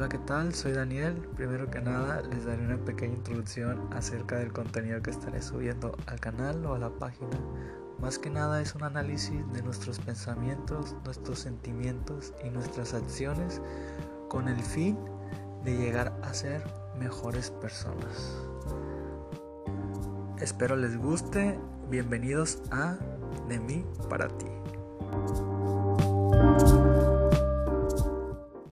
Hola qué tal? Soy Daniel. Primero que nada les daré una pequeña introducción acerca del contenido que estaré subiendo al canal o a la página. Más que nada es un análisis de nuestros pensamientos, nuestros sentimientos y nuestras acciones con el fin de llegar a ser mejores personas. Espero les guste. Bienvenidos a De mí para ti.